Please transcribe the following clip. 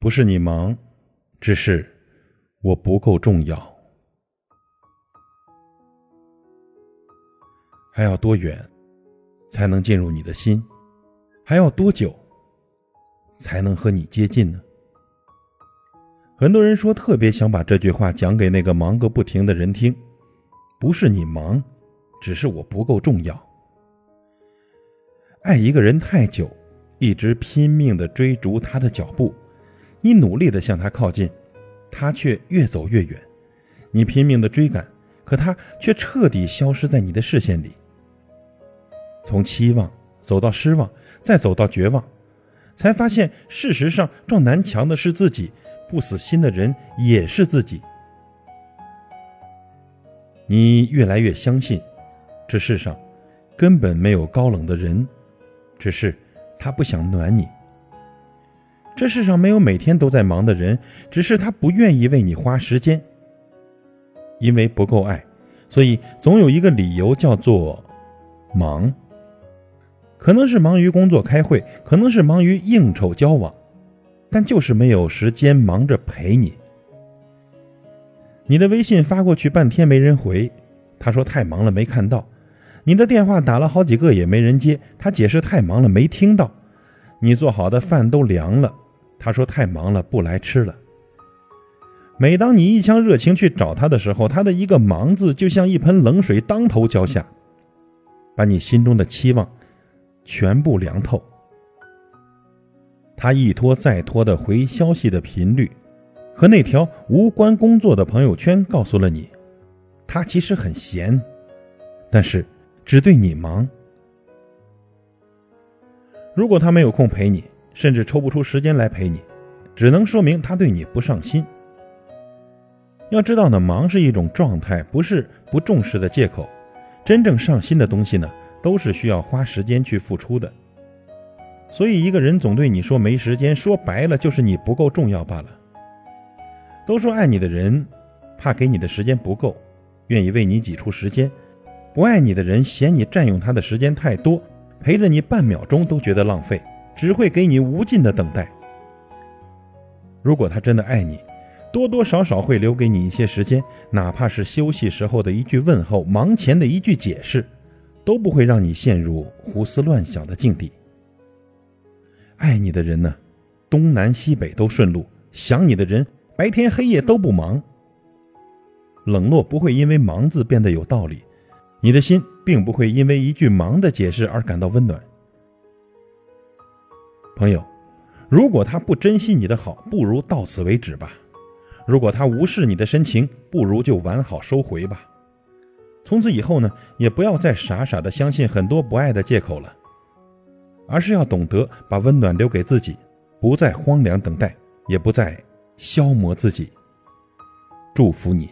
不是你忙，只是我不够重要。还要多远才能进入你的心？还要多久才能和你接近呢？很多人说特别想把这句话讲给那个忙个不停的人听。不是你忙，只是我不够重要。爱一个人太久，一直拼命的追逐他的脚步。你努力的向他靠近，他却越走越远；你拼命的追赶，可他却彻底消失在你的视线里。从期望走到失望，再走到绝望，才发现事实上撞南墙的是自己，不死心的人也是自己。你越来越相信，这世上根本没有高冷的人，只是他不想暖你。这世上没有每天都在忙的人，只是他不愿意为你花时间。因为不够爱，所以总有一个理由叫做忙。可能是忙于工作开会，可能是忙于应酬交往，但就是没有时间忙着陪你。你的微信发过去半天没人回，他说太忙了没看到；你的电话打了好几个也没人接，他解释太忙了没听到；你做好的饭都凉了。他说：“太忙了，不来吃了。”每当你一腔热情去找他的时候，他的一个“忙”字就像一盆冷水当头浇下，把你心中的期望全部凉透。他一拖再拖的回消息的频率，和那条无关工作的朋友圈告诉了你，他其实很闲，但是只对你忙。如果他没有空陪你。甚至抽不出时间来陪你，只能说明他对你不上心。要知道呢，忙是一种状态，不是不重视的借口。真正上心的东西呢，都是需要花时间去付出的。所以，一个人总对你说没时间，说白了就是你不够重要罢了。都说爱你的人，怕给你的时间不够，愿意为你挤出时间；不爱你的人，嫌你占用他的时间太多，陪着你半秒钟都觉得浪费。只会给你无尽的等待。如果他真的爱你，多多少少会留给你一些时间，哪怕是休息时候的一句问候，忙前的一句解释，都不会让你陷入胡思乱想的境地。爱你的人呢，东南西北都顺路；想你的人，白天黑夜都不忙。冷落不会因为“忙”字变得有道理，你的心并不会因为一句“忙”的解释而感到温暖。朋友，如果他不珍惜你的好，不如到此为止吧；如果他无视你的深情，不如就完好收回吧。从此以后呢，也不要再傻傻的相信很多不爱的借口了，而是要懂得把温暖留给自己，不再荒凉等待，也不再消磨自己。祝福你。